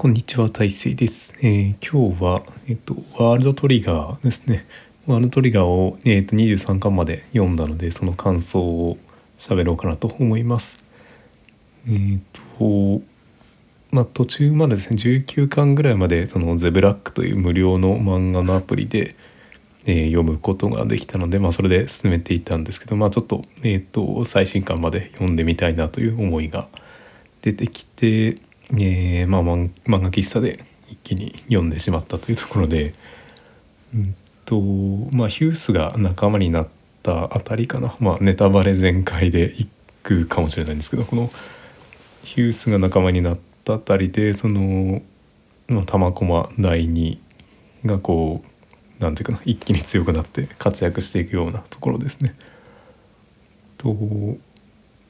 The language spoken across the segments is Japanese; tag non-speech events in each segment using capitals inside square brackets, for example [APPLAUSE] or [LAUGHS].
こんにちは、大成です。えー今日は、えっと、ワールドトリガーですね。ワールドトリガーを、えっと、23巻まで読んだので、その感想を喋ろうかなと思います。えっと、まあ、途中までですね、19巻ぐらいまで、そのゼブラックという無料の漫画のアプリで、えー読むことができたので、まあ、それで進めていたんですけど、まあ、ちょっと,、えー、と最新刊まで読んでみたいなという思いが出てきて、えーまあ、漫画喫茶で一気に読んでしまったというところで、うんとまあ、ヒュースが仲間になったあたりかな、まあ、ネタバレ全開でいくかもしれないんですけどこのヒュースが仲間になったあたりでその、まあ、玉駒第二がこうなんていうかな一気に強くなって活躍していくようなところですね。と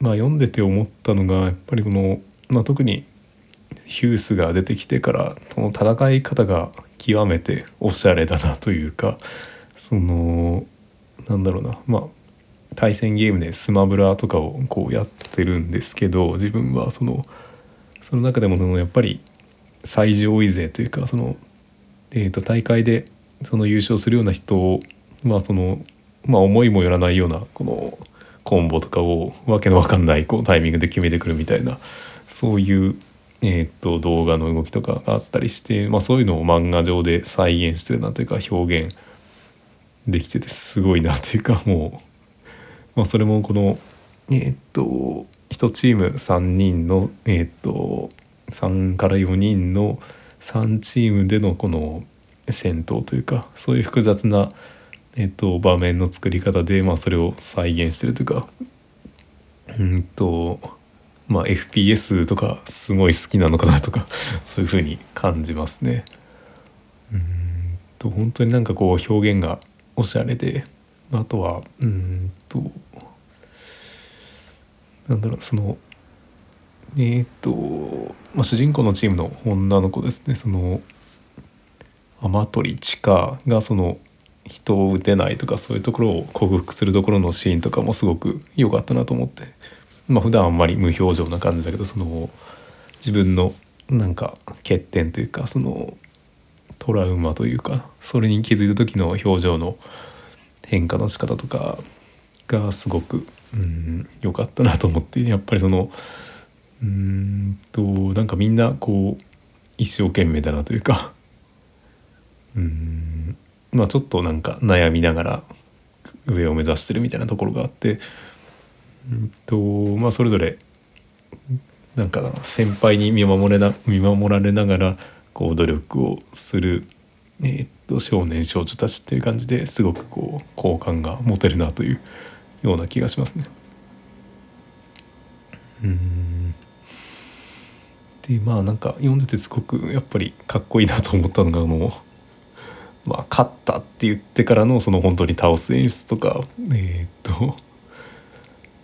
まあ読んでて思ったのがやっぱりこの、まあ、特にヒュースが出てきてからその戦い方が極めておしゃれだなというかそのなんだろうな。まあ対戦ゲームでスマブラとかをこうやってるんですけど自分はそのその中でもそのやっぱり最上位勢というかその、えー、と大会でその優勝するような人をまあそのまあ思いもよらないようなこのコンボとかをわけのわかんないこうタイミングで決めてくるみたいなそういう、えー、と動画の動きとかがあったりして、まあ、そういうのを漫画上で再現してるなというか表現できててすごいなというか [LAUGHS] もう、まあ、それもこのえっ、と1チーム3人のえっ、と3から4人の3チームでのこの戦闘というかそういう複雑な、えっと場面の作り方で、まあ、それを再現してるというかうんとまあ FPS とかすごい好きなのかなとか [LAUGHS] そういうふうに感じますね。うんと本当になんかこう表現がおしゃれであとはうんとなんだろうそのえーっと、まあ、主人公のチームの女の子ですねその天鳥千佳がその人を撃てないとかそういうところを克服するところのシーンとかもすごく良かったなと思ってまあ普段あんまり無表情な感じだけどその自分のなんか欠点というかそのトラウマというかそれに気づいた時の表情の変化の仕方とかがすごくうん良かったなと思ってやっぱりそのうんとなんかみんなこう一生懸命だなというかうんまあちょっとなんか悩みながら上を目指してるみたいなところがあってうんとまあそれぞれなんか先輩に見守れな見守られながらこう努力をする、えーっと少年少女たちっていう感じですごくこう好感が持てるなというような気がしますね。うんでまあなんか読んでてすごくやっぱりかっこいいなと思ったのがあのまあ勝ったって言ってからのその本当に倒す演出とかえーっと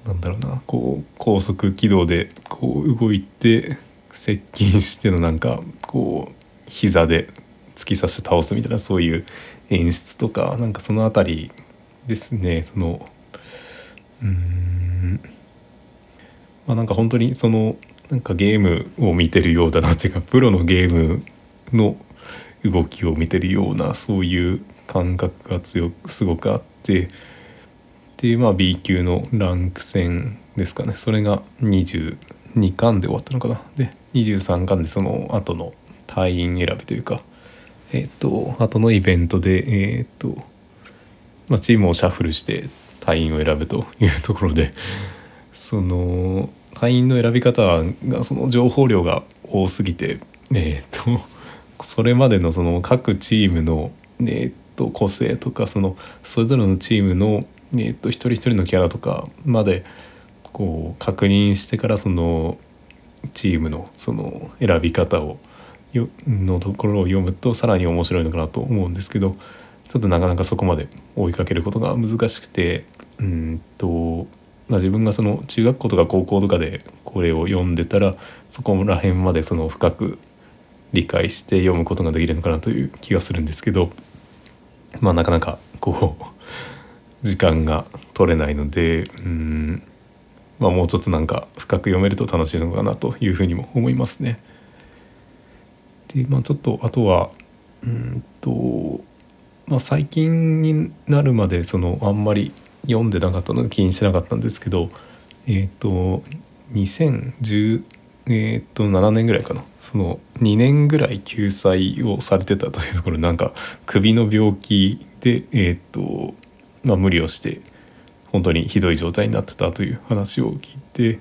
なんだろうな。こう高速軌道でこう動いて接近してのなんかこう膝で突き刺して倒すみたいなそういう演出とかなんかその辺りですね。そのうーん。まあなんか本当にそのなんかゲームを見てるようだなっていうかプロのゲームの動きを見てるようなそういう感覚が強くすごくあってでまあ B 級のランク戦ですかね。それが22巻で終わったのかな。で23巻でその後の隊員選びというかえっ、と後のイベントでえっ、と、まあ、チームをシャッフルして隊員を選ぶというところでその隊員の選び方がその情報量が多すぎてえっ、とそれまでのその各チームの、えー、と個性とかそのそれぞれのチームの、えー、と一人一人のキャラとかまでこう確認してからそのチームのその選び方をのところを読むとさらに面白いのかなと思うんですけどちょっとなかなかそこまで追いかけることが難しくてうんと自分がその中学校とか高校とかでこれを読んでたらそこら辺までその深く理解して読むことができるのかなという気がするんですけどまあなかなかこう時間が取れないのでうんまあもうちょっとなんか深く読めると楽しいのかなというふうにも思いますね。でまあちょっとあとはうんと、まあ、最近になるまでそのあんまり読んでなかったので気にしなかったんですけどえっ、と2010えっと7年ぐらいかなその2年ぐらい救済をされてたというところなんか首の病気でえー、っとまあ無理をして本当にひどい状態になってたという話を聞いて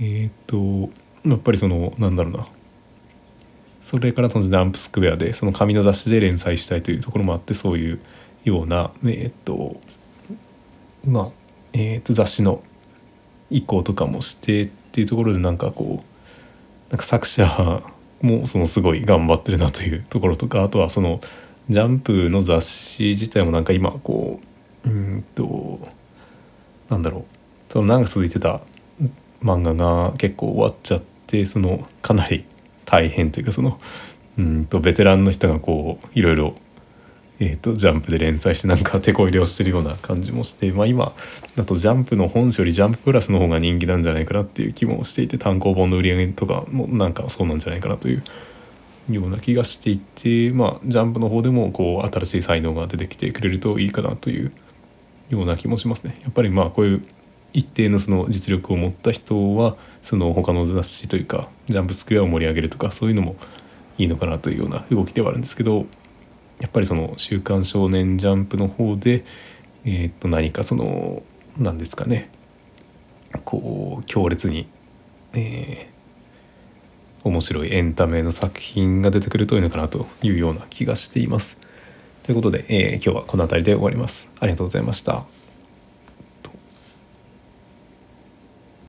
えー、っとやっぱりそのなんだろうな。それからそのジャンプスクエアでその紙の雑誌で連載したいというところもあってそういうようなえっとまあえっと雑誌の移行とかもしてっていうところでなんかこうなんか作者もそのすごい頑張ってるなというところとかあとはそのジャンプの雑誌自体もなんか今こううんとなんだろう。その長く続いてた漫画が結構終わっちゃってそのかなり大変というかそのうんとベテランの人がこういろいろえーと、ジャンプで連載してなんか手こ入れをしてるような感じもして、まあ、今だとジャンプの本誌よりジャンププラスの方が人気なんじゃないかなっていう気もしていて単行本の売り上げとかもなんかそうなんじゃないかなというような気がしていて、まあ、ジャンプの方でもこう新しい才能が出てきてくれるといいかなというような気もしますね。やっぱりまあこういう一定のその実力を持った人はその他の雑誌というかジャンプスクエアを盛り上げるとかそういうのもいいのかなというような動きではあるんですけどやっぱりその「週刊少年ジャンプ」の方で、えー、と何かその何ですかねこう強烈に、え、面白いエンタメの作品が出てくるといいのかなというような気がしています。ということで、えー、今日はこの辺りで終わります。ありがとうございました。